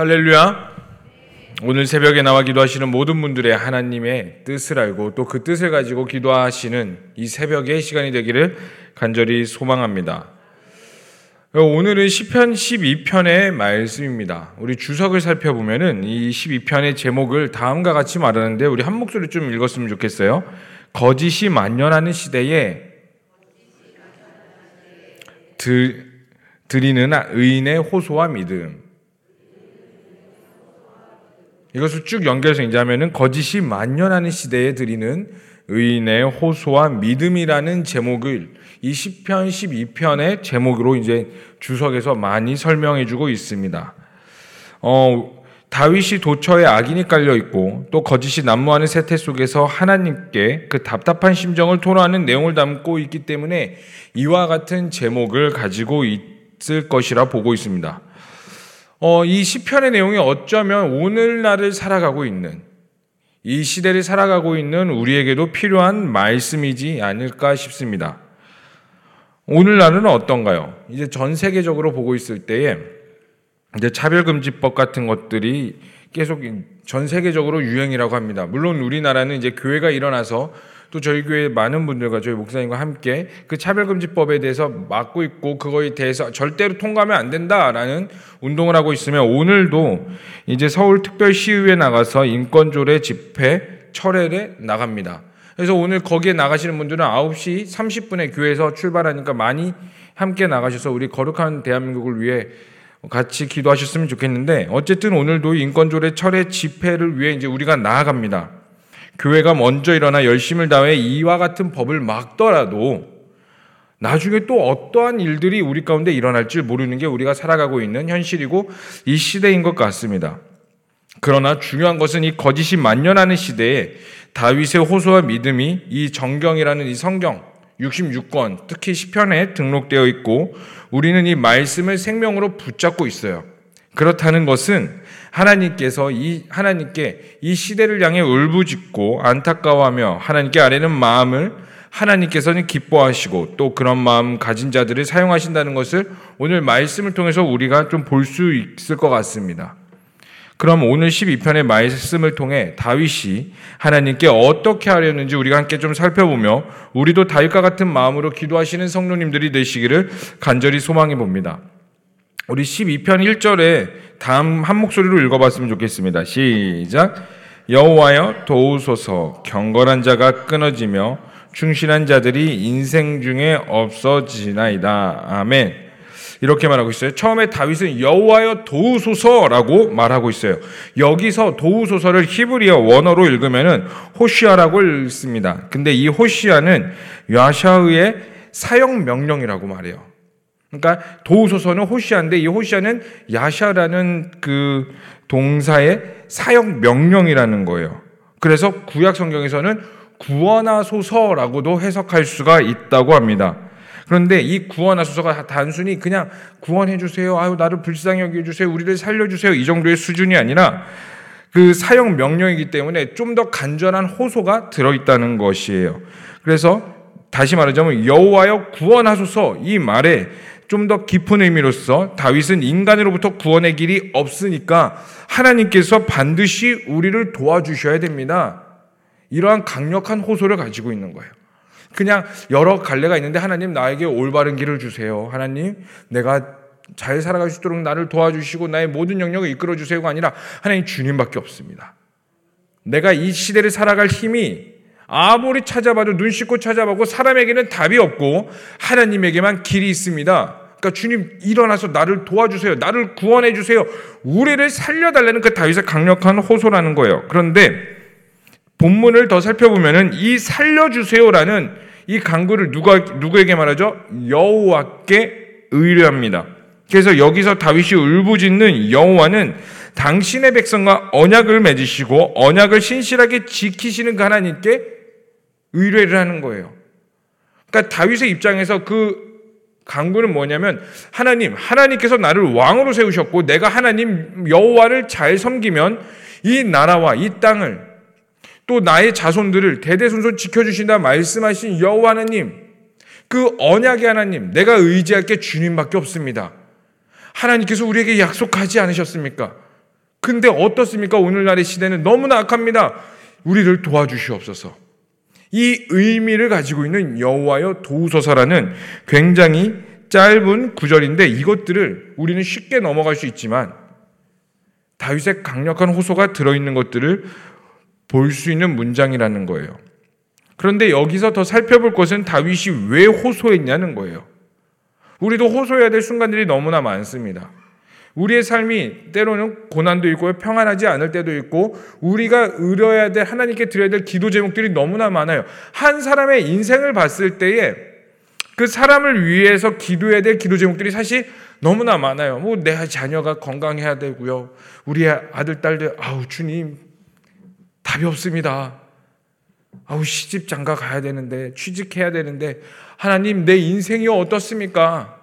할렐루야. 오늘 새벽에 나와 기도하시는 모든 분들의 하나님의 뜻을 알고 또 그 뜻을 가지고 기도하시는 이 새벽의 시간이 되기를 간절히 소망합니다. 오늘은 시편 12편의 말씀입니다. 우리 주석을 살펴보면은 이 12편의 제목을 다음과 같이 말하는데 우리 한 목소리 좀 읽었으면 좋겠어요. 거짓이 만연하는 시대에 드, 드리는 의인의 호소와 믿음. 이것을 쭉 연결해서 이제 하면은 거짓이 만연하는 시대에 드리는 의인의 호소와 믿음이라는 제목을 이 10편, 12편의 제목으로 이제 주석에서 많이 설명해 주고 있습니다. 어, 다윗이 도처에 악인이 깔려 있고 또 거짓이 난무하는 세태 속에서 하나님께 그 답답한 심정을 토로하는 내용을 담고 있기 때문에 이와 같은 제목을 가지고 있을 것이라 보고 있습니다. 어, 이 시편의 내용이 어쩌면 오늘날을 살아가고 있는 이 시대를 살아가고 있는 우리에게도 필요한 말씀이지 않을까 싶습니다. 오늘날은 어떤가요? 이제 전 세계적으로 보고 있을 때에 이제 차별금지법 같은 것들이 계속 전 세계적으로 유행이라고 합니다. 물론 우리나라는 이제 교회가 일어나서 또 저희 교회 많은 분들과 저희 목사님과 함께 그 차별금지법에 대해서 막고 있고 그거에 대해서 절대로 통과하면 안 된다라는 운동을 하고 있으면 오늘도 이제 서울특별시의회 나가서 인권조례 집회 철회에 나갑니다. 그래서 오늘 거기에 나가시는 분들은 9시 30분에 교회에서 출발하니까 많이 함께 나가셔서 우리 거룩한 대한민국을 위해 같이 기도하셨으면 좋겠는데 어쨌든 오늘도 인권조례 철회 집회를 위해 이제 우리가 나아갑니다. 교회가 먼저 일어나 열심을 다해 이와 같은 법을 막더라도 나중에 또 어떠한 일들이 우리 가운데 일어날지 모르는 게 우리가 살아가고 있는 현실이고 이 시대인 것 같습니다. 그러나 중요한 것은 이 거짓이 만연하는 시대에 다윗의 호소와 믿음이 이 정경이라는 이 성경 66권 특히 시편에 등록되어 있고 우리는 이 말씀을 생명으로 붙잡고 있어요. 그렇다는 것은 하나님께서 이 하나님께 이 시대를 향해 울부짖고 안타까워하며 하나님께 아뢰는 마음을 하나님께서는 기뻐하시고 또 그런 마음 가진 자들을 사용하신다는 것을 오늘 말씀을 통해서 우리가 좀 볼 수 있을 것 같습니다. 그럼 오늘 12편의 말씀을 통해 다윗이 하나님께 어떻게 하려는지 우리가 함께 좀 살펴보며 우리도 다윗과 같은 마음으로 기도하시는 성도님들이 되시기를 간절히 소망해 봅니다. 우리 12편 1절에 다음 한 목소리로 읽어봤으면 좋겠습니다. 시작. 여호와여 도우소서 경건한 자가 끊어지며 충실한 자들이 인생 중에 없어지나이다. 아멘. 이렇게 말하고 있어요. 처음에 다윗은 여호와여 도우소서라고 말하고 있어요. 여기서 도우소서를 히브리어 원어로 읽으면은 호시아라고 읽습니다. 근데 이 호시아는 야샤의 사형 명령이라고 말해요. 그러니까 도우소서는 호시아인데 이 호시아는 야샤라는 그 동사의 사형 명령이라는 거예요. 그래서 구약 성경에서는 구원하소서라고도 해석할 수가 있다고 합니다. 그런데 이 구원하소서가 단순히 그냥 구원해 주세요. 아유 나를 불쌍히 여겨 주세요. 우리를 살려 주세요. 이 정도의 수준이 아니라 그 사형 명령이기 때문에 좀 더 간절한 호소가 들어 있다는 것이에요. 그래서 다시 말하자면 여호와여 구원하소서 이 말에 좀 더 깊은 의미로서 다윗은 인간으로부터 구원의 길이 없으니까 하나님께서 반드시 우리를 도와주셔야 됩니다. 이러한 강력한 호소를 가지고 있는 거예요. 그냥 여러 갈래가 있는데 하나님 나에게 올바른 길을 주세요. 하나님 내가 잘 살아갈 수 있도록 나를 도와주시고 나의 모든 영역을 이끌어 주세요가 아니라 하나님 주님밖에 없습니다. 내가 이 시대를 살아갈 힘이 아무리 찾아봐도 눈 씻고 찾아봐도 사람에게는 답이 없고 하나님에게만 길이 있습니다. 그러니까 주님 일어나서 나를 도와주세요. 나를 구원해 주세요. 우리를 살려달라는 그 다윗의 강력한 호소라는 거예요. 그런데 본문을 더 살펴보면은 이 살려주세요라는 이 강구를 누가 누구에게 말하죠? 여호와께 의뢰합니다. 그래서 여기서 다윗이 울부짖는 여호와는 당신의 백성과 언약을 맺으시고 언약을 신실하게 지키시는 그 하나님께 의뢰를 하는 거예요. 그러니까 다윗의 입장에서 그 강구는 뭐냐면 하나님, 하나님께서 나를 왕으로 세우셨고 내가 하나님 여호와를 잘 섬기면 이 나라와 이 땅을 또 나의 자손들을 대대손손 지켜주신다 말씀하신 여호와 하나님, 그 언약의 하나님, 내가 의지할 게 주님밖에 없습니다. 하나님께서 우리에게 약속하지 않으셨습니까? 근데 어떻습니까? 오늘날의 시대는 너무나 악합니다. 우리를 도와주시옵소서. 이 의미를 가지고 있는 여호와여 도우소서라는 굉장히 짧은 구절인데 이것들을 우리는 쉽게 넘어갈 수 있지만 다윗의 강력한 호소가 들어있는 것들을 볼 수 있는 문장이라는 거예요. 그런데 여기서 더 살펴볼 것은 다윗이 왜 호소했냐는 거예요. 우리도 호소해야 될 순간들이 너무나 많습니다. 우리의 삶이 때로는 고난도 있고 평안하지 않을 때도 있고 우리가 의뢰해야 될 하나님께 드려야 될 기도 제목들이 너무나 많아요. 한 사람의 인생을 봤을 때에 그 사람을 위해서 기도해야 될 기도 제목들이 사실 너무나 많아요. 뭐 내 자녀가 건강해야 되고요. 우리 아들 딸들 아우 주님 답이 없습니다. 아우 시집 장가 가야 되는데 취직해야 되는데 하나님 내 인생이 어떻습니까?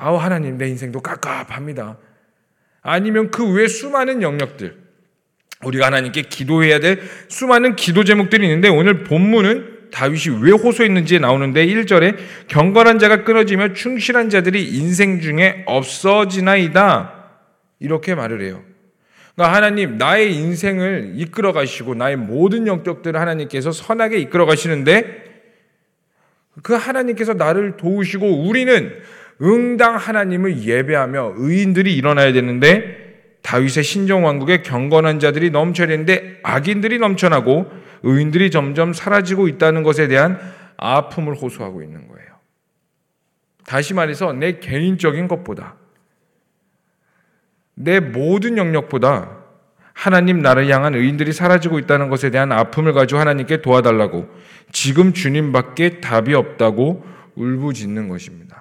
아우 하나님 내 인생도 깝깝합니다. 아니면 그 외 수많은 영역들 우리가 하나님께 기도해야 될 수많은 기도 제목들이 있는데 오늘 본문은 다윗이 왜 호소했는지에 나오는데 1절에 경건한 자가 끊어지며 충실한 자들이 인생 중에 없어지나이다 이렇게 말을 해요. 그러니까 하나님 나의 인생을 이끌어 가시고 나의 모든 영적들을 하나님께서 선하게 이끌어 가시는데 그 하나님께서 나를 도우시고 우리는 응당 하나님을 예배하며 의인들이 일어나야 되는데 다윗의 신정 왕국에 경건한 자들이 넘쳐야 되는데 악인들이 넘쳐나고 의인들이 점점 사라지고 있다는 것에 대한 아픔을 호소하고 있는 거예요. 다시 말해서 내 개인적인 것보다 내 모든 영역보다 하나님 나를 향한 의인들이 사라지고 있다는 것에 대한 아픔을 가지고 하나님께 도와달라고 지금 주님밖에 답이 없다고 울부짖는 것입니다.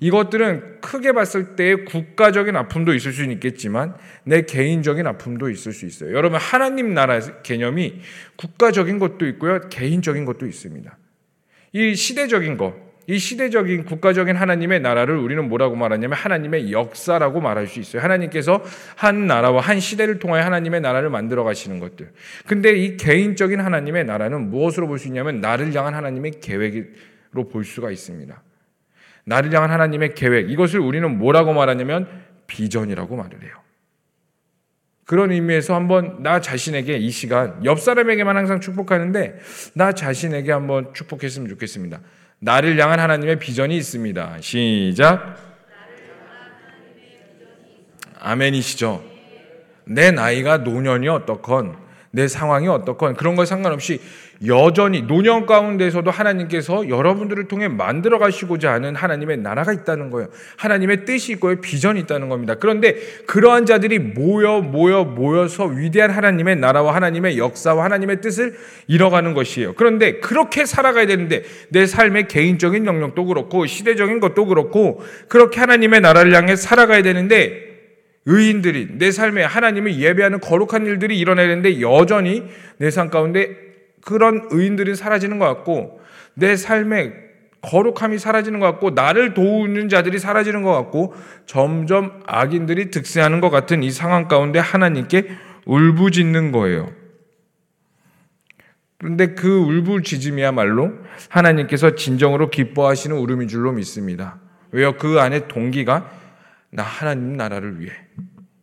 이것들은 크게 봤을 때 국가적인 아픔도 있을 수는 있겠지만 내 개인적인 아픔도 있을 수 있어요. 여러분 하나님 나라 개념이 국가적인 것도 있고요. 개인적인 것도 있습니다. 이 시대적인 것, 이 시대적인 국가적인 하나님의 나라를 우리는 뭐라고 말하냐면 하나님의 역사라고 말할 수 있어요. 하나님께서 한 나라와 한 시대를 통하여 하나님의 나라를 만들어 가시는 것들. 근데 이 개인적인 하나님의 나라는 무엇으로 볼 수 있냐면 나를 향한 하나님의 계획으로 볼 수가 있습니다. 나를 향한 하나님의 계획. 이것을 우리는 뭐라고 말하냐면 비전이라고 말을 해요. 그런 의미에서 한번 나 자신에게 이 시간 옆 사람에게만 항상 축복하는데 나 자신에게 한번 축복했으면 좋겠습니다. 나를 향한 하나님의 비전이 있습니다. 시작. 아멘이시죠? 내 나이가 노년이 어떻건 내 상황이 어떻건 그런 것 상관없이 여전히 노년 가운데서도 하나님께서 여러분들을 통해 만들어 가시고자 하는 하나님의 나라가 있다는 거예요. 하나님의 뜻이 있고 비전이 있다는 겁니다. 그런데 그러한 자들이 모여 모여 모여서 위대한 하나님의 나라와 하나님의 역사와 하나님의 뜻을 이뤄가는 것이에요. 그런데 그렇게 살아가야 되는데 내 삶의 개인적인 영역도 그렇고 시대적인 것도 그렇고 그렇게 하나님의 나라를 향해 살아가야 되는데 의인들이 내 삶에 하나님을 예배하는 거룩한 일들이 일어나야 되는데 여전히 내 삶 가운데 그런 의인들이 사라지는 것 같고 내 삶에 거룩함이 사라지는 것 같고 나를 도우는 자들이 사라지는 것 같고 점점 악인들이 득세하는 것 같은 이 상황 가운데 하나님께 울부짖는 거예요. 그런데 그 울부짖음이야말로 하나님께서 진정으로 기뻐하시는 울음인 줄로 믿습니다. 왜요? 그 안에 동기가 나 하나님 나라를 위해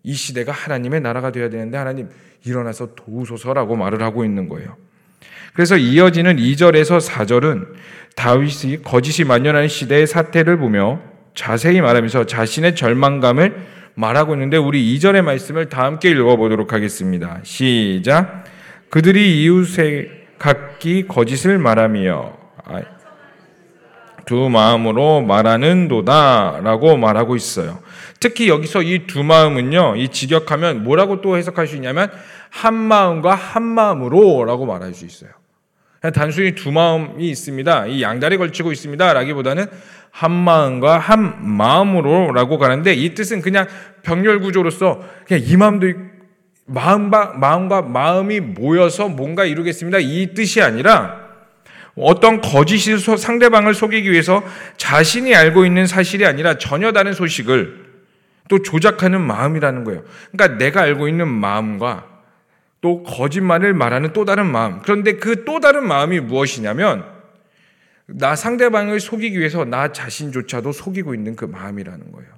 이 시대가 하나님의 나라가 되어야 되는데 하나님 일어나서 도우소서라고 말을 하고 있는 거예요. 그래서 이어지는 2절에서 4절은 다윗이 거짓이 만연하는 시대의 사태를 보며 자세히 말하면서 자신의 절망감을 말하고 있는데 우리 2절의 말씀을 다 함께 읽어보도록 하겠습니다. 시작. 그들이 이웃에 각기 거짓을 말하며 아, 두 마음으로 말하는 도다라고 말하고 있어요. 특히 여기서 이 두 마음은요, 이 직역하면 뭐라고 또 해석할 수 있냐면 한 마음과 한 마음으로라고 말할 수 있어요. 단순히 두 마음이 있습니다. 이 양다리 걸치고 있습니다. 라기보다는 한 마음과 한 마음으로라고 가는데 이 뜻은 그냥 병렬 구조로서 그냥 이 마음도 마음과 마음과 마음이 모여서 뭔가 이루겠습니다. 이 뜻이 아니라 어떤 거짓이 상대방을 속이기 위해서 자신이 알고 있는 사실이 아니라 전혀 다른 소식을 또 조작하는 마음이라는 거예요. 그러니까 내가 알고 있는 마음과 또 거짓말을 말하는 또 다른 마음. 그런데 그 또 다른 마음이 무엇이냐면 나 상대방을 속이기 위해서 나 자신조차도 속이고 있는 그 마음이라는 거예요.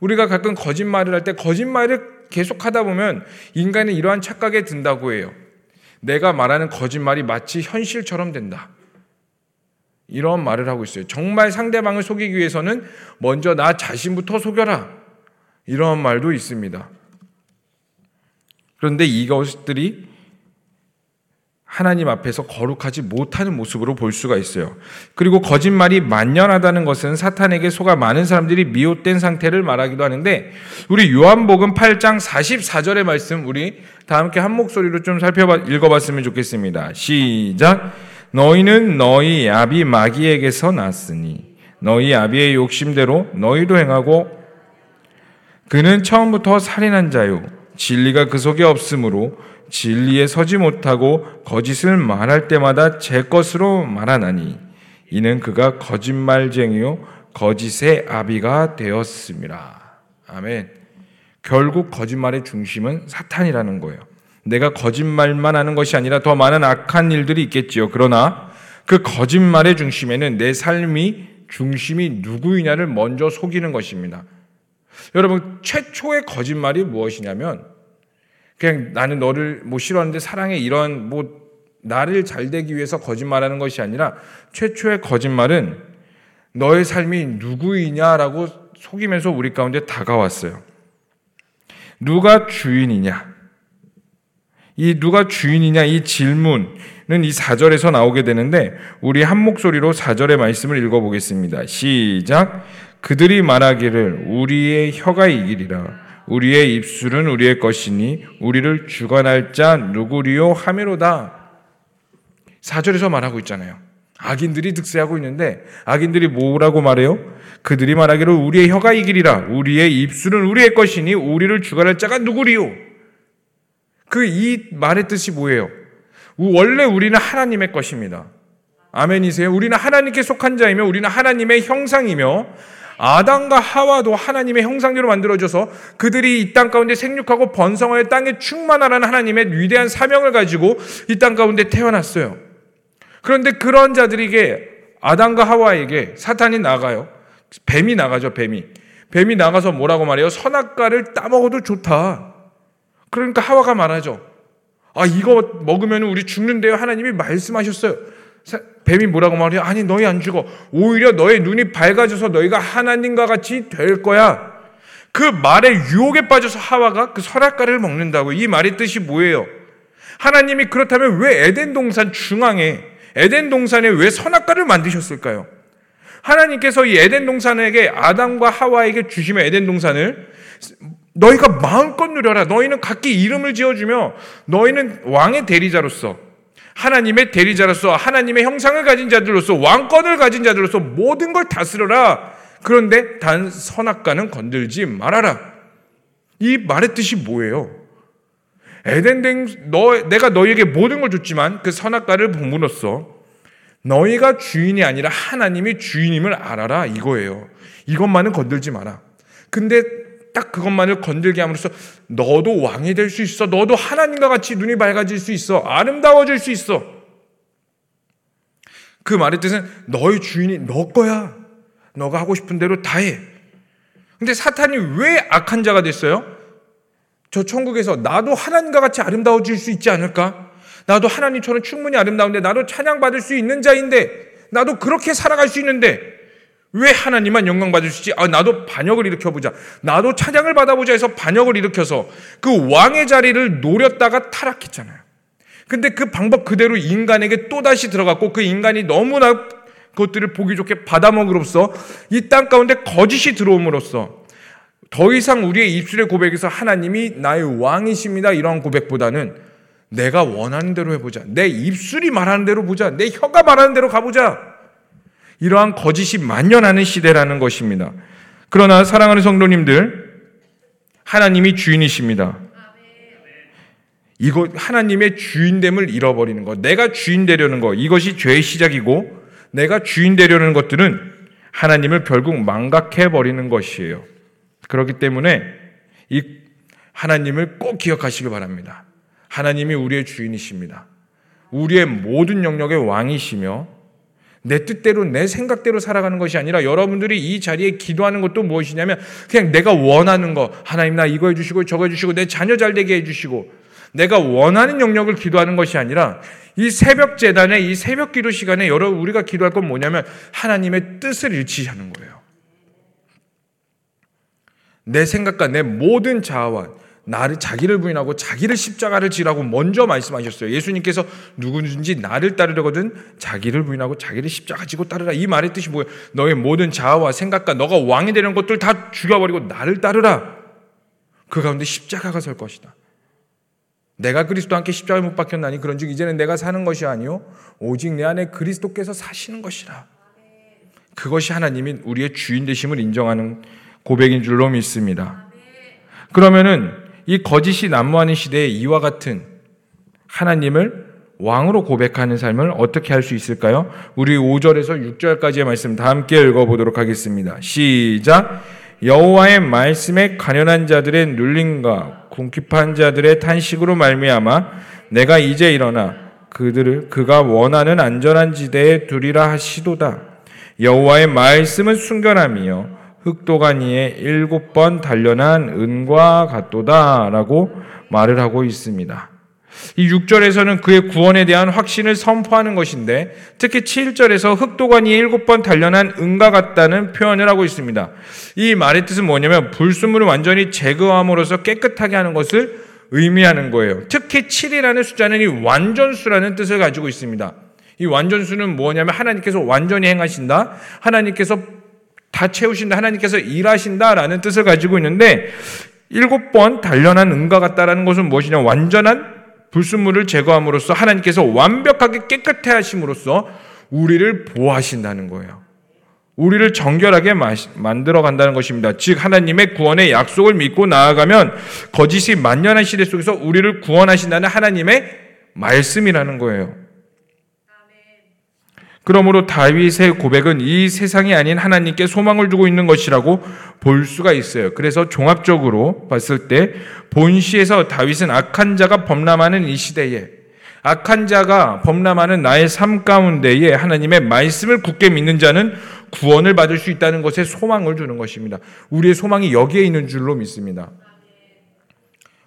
우리가 가끔 거짓말을 할 때 거짓말을 계속 하다 보면 인간은 이러한 착각에 든다고 해요. 내가 말하는 거짓말이 마치 현실처럼 된다. 이런 말을 하고 있어요. 정말 상대방을 속이기 위해서는 먼저 나 자신부터 속여라. 이런 말도 있습니다. 그런데 이것들이 하나님 앞에서 거룩하지 못하는 모습으로 볼 수가 있어요. 그리고 거짓말이 만연하다는 것은 사탄에게 속아 많은 사람들이 미혹된 상태를 말하기도 하는데 우리 요한복음 8장 44절의 말씀 우리 다 함께 한 목소리로 좀 살펴봐 읽어봤으면 좋겠습니다. 시작. 너희는 너희 아비 마귀에게서 났으니 너희 아비의 욕심대로 너희도 행하고 그는 처음부터 살인한 자요 진리가 그 속에 없으므로 진리에 서지 못하고 거짓을 말할 때마다 제 것으로 말하나니 이는 그가 거짓말쟁이요 거짓의 아비가 되었습니다. 아멘. 결국 거짓말의 중심은 사탄이라는 거예요. 내가 거짓말만 하는 것이 아니라 더 많은 악한 일들이 있겠지요. 그러나 그 거짓말의 중심에는 내 삶이 중심이 누구이냐를 먼저 속이는 것입니다. 여러분, 최초의 거짓말이 무엇이냐면 그냥 나는 너를 뭐 싫어하는데 사랑해 이런 뭐 나를 잘 되기 위해서 거짓말하는 것이 아니라 최초의 거짓말은 너의 삶이 누구이냐라고 속이면서 우리 가운데 다가왔어요. 누가 주인이냐? 이 누가 주인이냐 이 질문은 이 4절에서 나오게 되는데 우리 한 목소리로 4절의 말씀을 읽어 보겠습니다. 시작. 그들이 말하기를 우리의 혀가 이기리라. 우리의 입술은 우리의 것이니 우리를 주관할 자 누구리요 하메로다. 4절에서 말하고 있잖아요. 악인들이 득세하고 있는데 악인들이 뭐라고 말해요? 그들이 말하기를 우리의 혀가 이기리라. 우리의 입술은 우리의 것이니 우리를 주관할 자가 누구리요? 그 이 말의 뜻이 뭐예요? 원래 우리는 하나님의 것입니다. 아멘이세요? 우리는 하나님께 속한 자이며 우리는 하나님의 형상이며 아담과 하와도 하나님의 형상대로 만들어져서 그들이 이 땅 가운데 생육하고 번성하여 땅에 충만하라는 하나님의 위대한 사명을 가지고 이 땅 가운데 태어났어요. 그런데 그런 자들에게 아담과 하와에게 사탄이 나가요. 뱀이 나가죠, 뱀이. 뱀이 나가서 뭐라고 말해요? 선악과를 따먹어도 좋다. 그러니까 하와가 말하죠. 아, 이거 먹으면 우리 죽는데요. 하나님이 말씀하셨어요. 뱀이 뭐라고 말해요? 아니, 너희 안 죽어. 오히려 너의 눈이 밝아져서 너희가 하나님과 같이 될 거야. 그 말에 유혹에 빠져서 하와가 그 설악가를 먹는다고. 이 말의 뜻이 뭐예요? 하나님이 그렇다면 왜 에덴 동산 중앙에, 에덴 동산에 왜 선악가를 만드셨을까요? 하나님께서 이 에덴 동산에게 아담과 하와에게 주시면 에덴 동산을 너희가 마음껏 누려라. 너희는 각기 이름을 지어주며 너희는 왕의 대리자로서 하나님의 대리자로서 하나님의 형상을 가진 자들로서 왕권을 가진 자들로서 모든 걸 다스려라. 그런데 단 선악과는 건들지 말아라. 이 말의 뜻이 뭐예요? 에덴 너 내가 너희에게 모든 걸 줬지만 그 선악과를 본으로써 너희가 주인이 아니라 하나님이 주인임을 알아라 이거예요. 이것만은 건들지 마라. 근데 딱 그것만을 건들게 함으로써 너도 왕이 될 수 있어. 너도 하나님과 같이 눈이 밝아질 수 있어. 아름다워질 수 있어. 그 말의 뜻은 너의 주인이 너 거야. 너가 하고 싶은 대로 다 해. 근데 사탄이 왜 악한 자가 됐어요? 저 천국에서 나도 하나님과 같이 아름다워질 수 있지 않을까? 나도 하나님처럼 충분히 아름다운데 나도 찬양받을 수 있는 자인데 나도 그렇게 살아갈 수 있는데 왜 하나님만 영광 받으시지? 아, 나도 반역을 일으켜보자. 나도 찬양을 받아보자 해서 반역을 일으켜서 그 왕의 자리를 노렸다가 타락했잖아요. 근데 그 방법 그대로 인간에게 또다시 들어갔고 그 인간이 너무나 그것들을 보기 좋게 받아먹으로써 이 땅 가운데 거짓이 들어옴으로써 더 이상 우리의 입술의 고백에서 하나님이 나의 왕이십니다. 이런 고백보다는 내가 원하는 대로 해보자. 내 입술이 말하는 대로 보자. 내 혀가 말하는 대로 가보자. 이러한 거짓이 만연하는 시대라는 것입니다. 그러나 사랑하는 성도님들, 하나님이 주인이십니다. 이거 하나님의 주인됨을 잃어버리는 것, 내가 주인 되려는 것, 이것이 죄의 시작이고 내가 주인 되려는 것들은 하나님을 결국 망각해 버리는 것이에요. 그렇기 때문에 이 하나님을 꼭 기억하시기 바랍니다. 하나님이 우리의 주인이십니다. 우리의 모든 영역의 왕이시며 내 뜻대로 내 생각대로 살아가는 것이 아니라 여러분들이 이 자리에 기도하는 것도 무엇이냐면 그냥 내가 원하는 거 하나님 나 이거 해주시고 저거 해주시고 내 자녀 잘 되게 해주시고 내가 원하는 영역을 기도하는 것이 아니라 이 새벽 재단에 이 새벽 기도 시간에 여러분 우리가 기도할 건 뭐냐면 하나님의 뜻을 일치하는 거예요. 내 생각과 내 모든 자아와 나를 자기를 부인하고 자기를 십자가를 지라고 먼저 말씀하셨어요. 예수님께서 누구든지 나를 따르려거든 자기를 부인하고 자기를 십자가 지고 따르라. 이 말의 뜻이 뭐예요? 너의 모든 자아와 생각과 너가 왕이 되는 것들 다 죽여버리고 나를 따르라. 그 가운데 십자가가 설 것이다. 내가 그리스도 함께 십자가에 못 박혔나니 그런즉 이제는 내가 사는 것이 아니요 오직 내 안에 그리스도께서 사시는 것이라. 그것이 하나님이 우리의 주인 되심을 인정하는 고백인 줄로 믿습니다. 그러면은 이 거짓이 난무하는 시대에 이와 같은 하나님을 왕으로 고백하는 삶을 어떻게 할 수 있을까요? 우리 5절에서 6절까지의 말씀 다 함께 읽어보도록 하겠습니다. 시작. 여호와의 말씀에 관연한 자들의 눌림과 궁핍한 자들의 탄식으로 말미암아 내가 이제 일어나 그들을 그가 원하는 안전한 지대에 두리라 하시도다. 여호와의 말씀은 순결함이요 흑도가니에 일곱 번 단련한 은과 같도다라고 말을 하고 있습니다. 이 6절에서는 그의 구원에 대한 확신을 선포하는 것인데 특히 7절에서 흑도관이 일곱 번 단련한 은과 같다는 표현을 하고 있습니다. 이 말의 뜻은 뭐냐면 불순물을 완전히 제거함으로써 깨끗하게 하는 것을 의미하는 거예요. 특히 7이라는 숫자는 이 완전수라는 뜻을 가지고 있습니다. 이 완전수는 뭐냐면 하나님께서 완전히 행하신다. 하나님께서 다 채우신다. 하나님께서 일하신다라는 뜻을 가지고 있는데 일곱 번 단련한 은과 같다라는 것은 무엇이냐? 완전한 불순물을 제거함으로써 하나님께서 완벽하게 깨끗해 하심으로써 우리를 보호하신다는 거예요. 우리를 정결하게 만들어 간다는 것입니다. 즉 하나님의 구원의 약속을 믿고 나아가면 거짓이 만연한 시대 속에서 우리를 구원하신다는 하나님의 말씀이라는 거예요. 그러므로 다윗의 고백은 이 세상이 아닌 하나님께 소망을 두고 있는 것이라고 볼 수가 있어요. 그래서 종합적으로 봤을 때 본시에서 다윗은 악한 자가 범람하는 이 시대에 악한 자가 범람하는 나의 삶 가운데에 하나님의 말씀을 굳게 믿는 자는 구원을 받을 수 있다는 것에 소망을 두는 것입니다. 우리의 소망이 여기에 있는 줄로 믿습니다.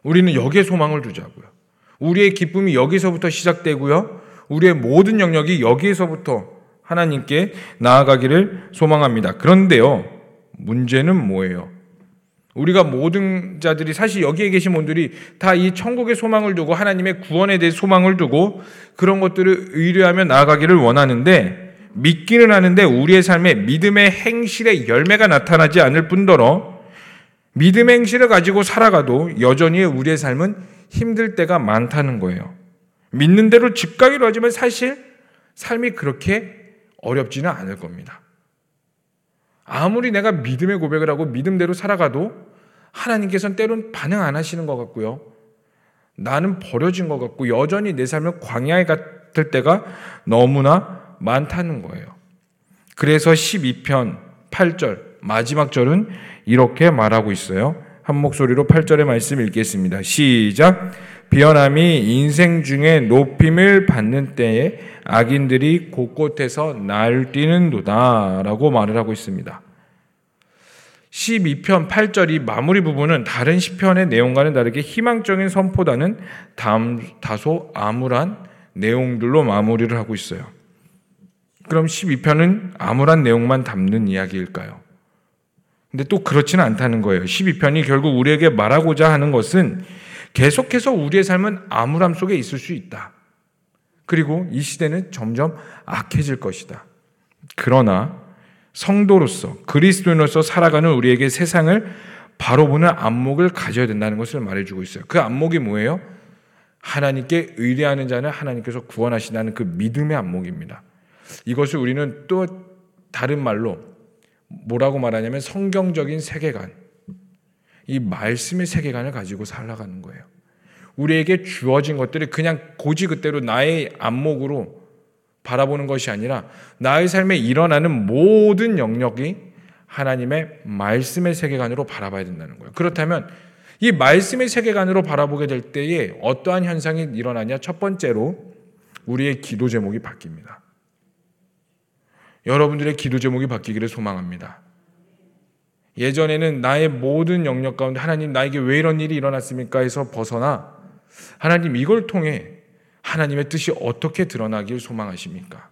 우리는 여기에 소망을 두자고요. 우리의 기쁨이 여기서부터 시작되고요. 우리의 모든 영역이 여기에서부터 하나님께 나아가기를 소망합니다. 그런데요, 문제는 뭐예요? 우리가 모든 자들이 사실 여기에 계신 분들이 다 이 천국의 소망을 두고 하나님의 구원에 대해 소망을 두고 그런 것들을 의뢰하며 나아가기를 원하는데 믿기는 하는데 우리의 삶에 믿음의 행실의 열매가 나타나지 않을 뿐더러 믿음의 행실을 가지고 살아가도 여전히 우리의 삶은 힘들 때가 많다는 거예요. 믿는 대로 집 가기로 하지만 사실 삶이 그렇게 어렵지는 않을 겁니다. 아무리 내가 믿음의 고백을 하고 믿음대로 살아가도 하나님께서는 때론 반응 안 하시는 것 같고요. 나는 버려진 것 같고 여전히 내 삶은 광야에 같을 때가 너무나 많다는 거예요. 그래서 12편 8절 마지막 절은 이렇게 말하고 있어요. 한 목소리로 8절의 말씀 읽겠습니다. 시작. 비어남이 인생 중에 높임을 받는 때에 악인들이 곳곳에서 날뛰는도다 라고 말을 하고 있습니다. 12편 8절이 마무리 부분은 다른 시편의 내용과는 다르게 희망적인 선포다는 다소 암울한 내용들로 마무리를 하고 있어요. 그럼 12편은 암울한 내용만 담는 이야기일까요? 근데 또 그렇지는 않다는 거예요. 12편이 결국 우리에게 말하고자 하는 것은 계속해서 우리의 삶은 암울함 속에 있을 수 있다. 그리고 이 시대는 점점 악해질 것이다. 그러나 성도로서 그리스도인으로서 살아가는 우리에게 세상을 바로 보는 안목을 가져야 된다는 것을 말해주고 있어요. 그 안목이 뭐예요? 하나님께 의뢰하는 자는 하나님께서 구원하신다는 그 믿음의 안목입니다. 이것을 우리는 또 다른 말로 뭐라고 말하냐면 성경적인 세계관, 이 말씀의 세계관을 가지고 살아가는 거예요. 우리에게 주어진 것들이 그냥 고지 그대로 나의 안목으로 바라보는 것이 아니라 나의 삶에 일어나는 모든 영역이 하나님의 말씀의 세계관으로 바라봐야 된다는 거예요. 그렇다면 이 말씀의 세계관으로 바라보게 될 때에 어떠한 현상이 일어나냐? 첫 번째로 우리의 기도 제목이 바뀝니다. 여러분들의 기도 제목이 바뀌기를 소망합니다. 예전에는 나의 모든 영역 가운데 하나님 나에게 왜 이런 일이 일어났습니까? 해서 벗어나 하나님 이걸 통해 하나님의 뜻이 어떻게 드러나길 소망하십니까?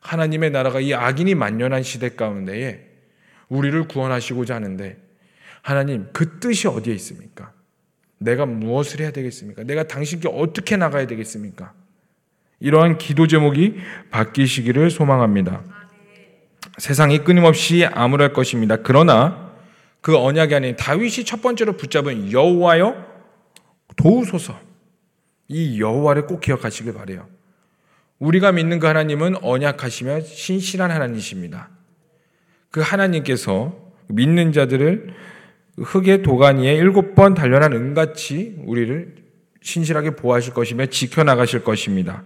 하나님의 나라가 이 악인이 만연한 시대 가운데에 우리를 구원하시고자 하는데 하나님 그 뜻이 어디에 있습니까? 내가 무엇을 해야 되겠습니까? 내가 당신께 어떻게 나가야 되겠습니까? 이러한 기도 제목이 바뀌시기를 소망합니다. 세상이 끊임없이 암울할 것입니다. 그러나 그 언약이 아닌 다윗이 첫 번째로 붙잡은 여호와여 도우소서 이 여호와를 꼭 기억하시길 바래요. 우리가 믿는 그 하나님은 언약하시며 신실한 하나님이십니다. 그 하나님께서 믿는 자들을 흙의 도가니에 일곱 번 단련한 은같이 우리를 신실하게 보호하실 것이며 지켜나가실 것입니다.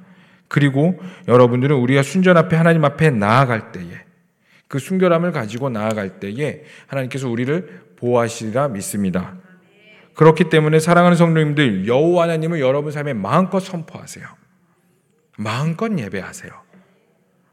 그리고 여러분들은 우리가 순전 앞에 하나님 앞에 나아갈 때에 그 순결함을 가지고 나아갈 때에 하나님께서 우리를 보호하시리라 믿습니다. 그렇기 때문에 사랑하는 성도님들 여호와 하나님을 여러분 삶에 마음껏 선포하세요. 마음껏 예배하세요.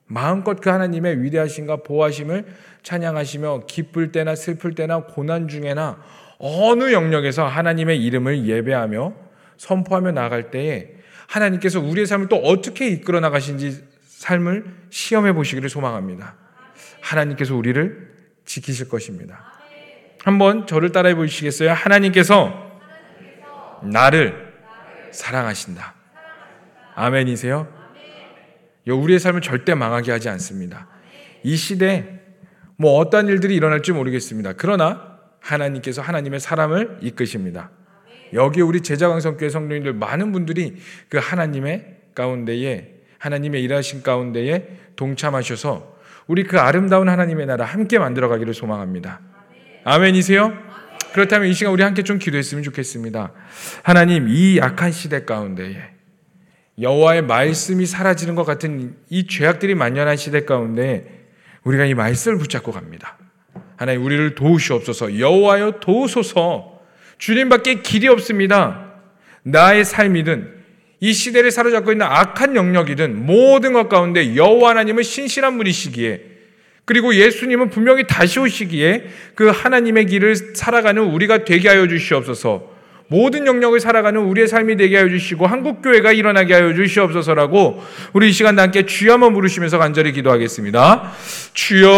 마음껏 그 하나님의 위대하신가 보호하심을 찬양하시며 기쁠 때나 슬플 때나 고난 중에나 어느 영역에서 하나님의 이름을 예배하며 선포하며 나갈 때에 하나님께서 우리의 삶을 또 어떻게 이끌어 나가신지 삶을 시험해 보시기를 소망합니다. 하나님께서 우리를 지키실 것입니다. 한번 저를 따라해 보시겠어요? 하나님께서 나를 사랑하신다. 아멘이세요? 우리의 삶을 절대 망하게 하지 않습니다. 이 시대 뭐 어떤 일들이 일어날지 모르겠습니다. 그러나 하나님께서 하나님의 사람을 이끄십니다. 여기 우리 제자강성교회 성도님들 많은 분들이 그 하나님의 가운데에 하나님의 일하신 가운데에 동참하셔서 우리 그 아름다운 하나님의 나라 함께 만들어 가기를 소망합니다. 아멘이세요? 그렇다면 이 시간 우리 함께 좀 기도했으면 좋겠습니다. 하나님 이 약한 시대 가운데에 여호와의 말씀이 사라지는 것 같은 이 죄악들이 만연한 시대 가운데 우리가 이 말씀을 붙잡고 갑니다. 하나님 우리를 도우시옵소서 여호와여 도우소서 주님밖에 길이 없습니다. 나의 삶이든 이 시대를 사로잡고 있는 악한 영역이든 모든 것 가운데 여호와 하나님은 신실한 분이시기에 그리고 예수님은 분명히 다시 오시기에 그 하나님의 길을 살아가는 우리가 되게 하여 주시옵소서. 모든 영역을 살아가는 우리의 삶이 되게 하여 주시고 한국 교회가 일어나게 하여 주시옵소서라고 우리 이 시간 함께 주여 한번 부르시면서 간절히 기도하겠습니다. 주여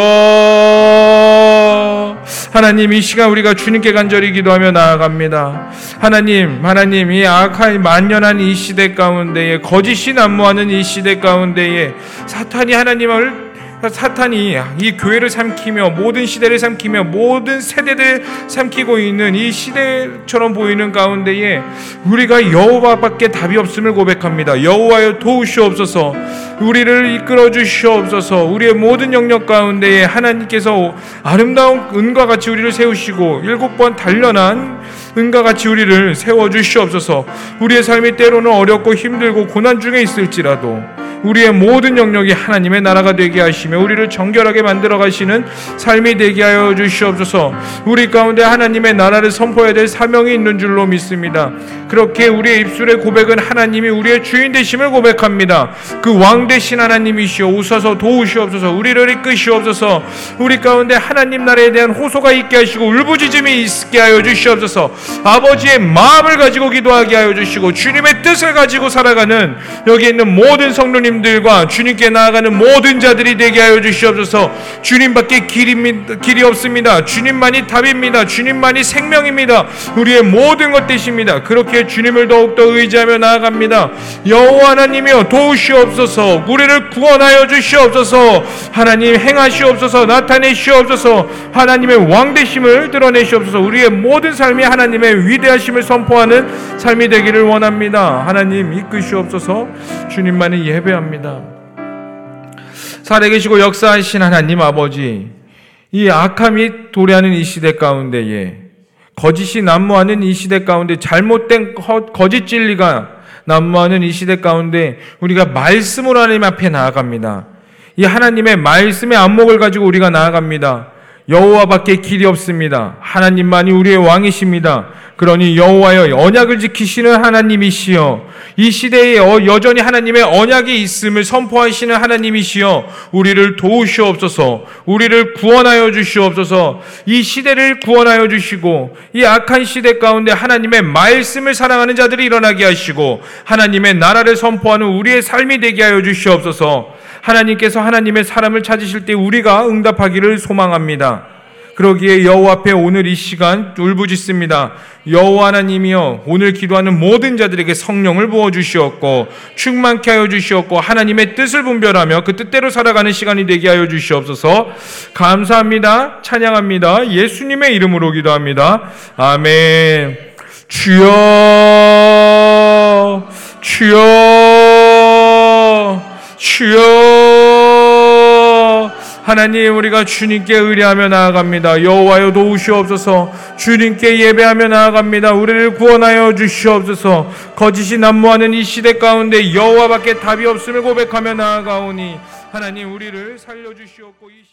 하나님 이 시간 우리가 주님께 간절히 기도하며 나아갑니다. 하나님 하나님 이 악한 만연한 이 시대 가운데에 거짓이 난무하는 이 시대 가운데에 사탄이 하나님을 사탄이 이 교회를 삼키며 모든 시대를 삼키며 모든 세대를 삼키고 있는 이 시대처럼 보이는 가운데에 우리가 여호와밖에 답이 없음을 고백합니다. 여호와여 도우시옵소서. 우리를 이끌어 주시옵소서. 우리의 모든 영역 가운데에 하나님께서 아름다운 은과 같이 우리를 세우시고 일곱 번 단련한 은과 같이 우리를 세워 주시옵소서. 우리의 삶이 때로는 어렵고 힘들고 고난 중에 있을지라도 우리의 모든 영역이 하나님의 나라가 되게 하시며 우리를 정결하게 만들어 가시는 삶이 되게 하여 주시옵소서. 우리 가운데 하나님의 나라를 선포해야 될 사명이 있는 줄로 믿습니다. 그렇게 우리의 입술의 고백은 하나님이 우리의 주인 되심을 고백합니다. 그 왕 되신 하나님이시여 오셔서 도우시옵소서. 우리를 이끄시옵소서. 우리 가운데 하나님 나라에 대한 호소가 있게 하시고 울부짖음이 있게 하여 주시옵소서. 아버지의 마음을 가지고 기도하게 하여 주시고 주님의 뜻을 가지고 살아가는 여기 있는 모든 성도님 성도님들과 주님께 나아가는 모든 자들이 되게 하여 주시옵소서. 주님밖에 길이, 길이 없습니다. 주님만이 답입니다. 주님만이 생명입니다. 우리의 모든 것 되십니다. 그렇게 주님을 더욱더 의지하며 나아갑니다. 여호와 하나님이여 도우시옵소서. 우리를 구원하여 주시옵소서. 하나님 행하시옵소서. 나타내시옵소서. 하나님의 왕 되심을 드러내시옵소서. 우리의 모든 삶이 하나님의 위대하심을 선포하는 삶이 되기를 원합니다. 하나님 이끄시옵소서. 주님만이 예배합니다. 합니다. 살아계시고 역사하신 하나님 아버지, 이 악함이 도래하는 이 시대 가운데에 거짓이 난무하는 이 시대 가운데 잘못된 거짓 진리가 난무하는 이 시대 가운데 우리가 말씀으로 하나님 앞에 나아갑니다. 이 하나님의 말씀의 안목을 가지고 우리가 나아갑니다. 여호와밖에 길이 없습니다. 하나님만이 우리의 왕이십니다. 그러니 여호와여 언약을 지키시는 하나님이시여 이 시대에 어- 여전히 하나님의 언약이 있음을 선포하시는 하나님이시여 우리를 도우시옵소서 우리를 구원하여 주시옵소서 이 시대를 구원하여 주시고 이 악한 시대 가운데 하나님의 말씀을 사랑하는 자들이 일어나게 하시고 하나님의 나라를 선포하는 우리의 삶이 되게 하여 주시옵소서 하나님께서 하나님의 사람을 찾으실 때 우리가 응답하기를 소망합니다. 그러기에 여호와 앞에 오늘 이 시간 울부짖습니다. 여호와 하나님이여 오늘 기도하는 모든 자들에게 성령을 부어 주시옵고 충만케 하여 주시옵고 하나님의 뜻을 분별하며 그 뜻대로 살아가는 시간이 되게 하여 주시옵소서. 감사합니다. 찬양합니다. 예수님의 이름으로 기도합니다. 아멘. 주여 주여 주여 하나님 우리가 주님께 의뢰하며 나아갑니다. 여호와여 도우시옵소서. 주님께 예배하며 나아갑니다. 우리를 구원하여 주시옵소서. 거짓이 난무하는 이 시대 가운데 여호와밖에 답이 없음을 고백하며 나아가오니 하나님 우리를 살려 주시옵고 이 시-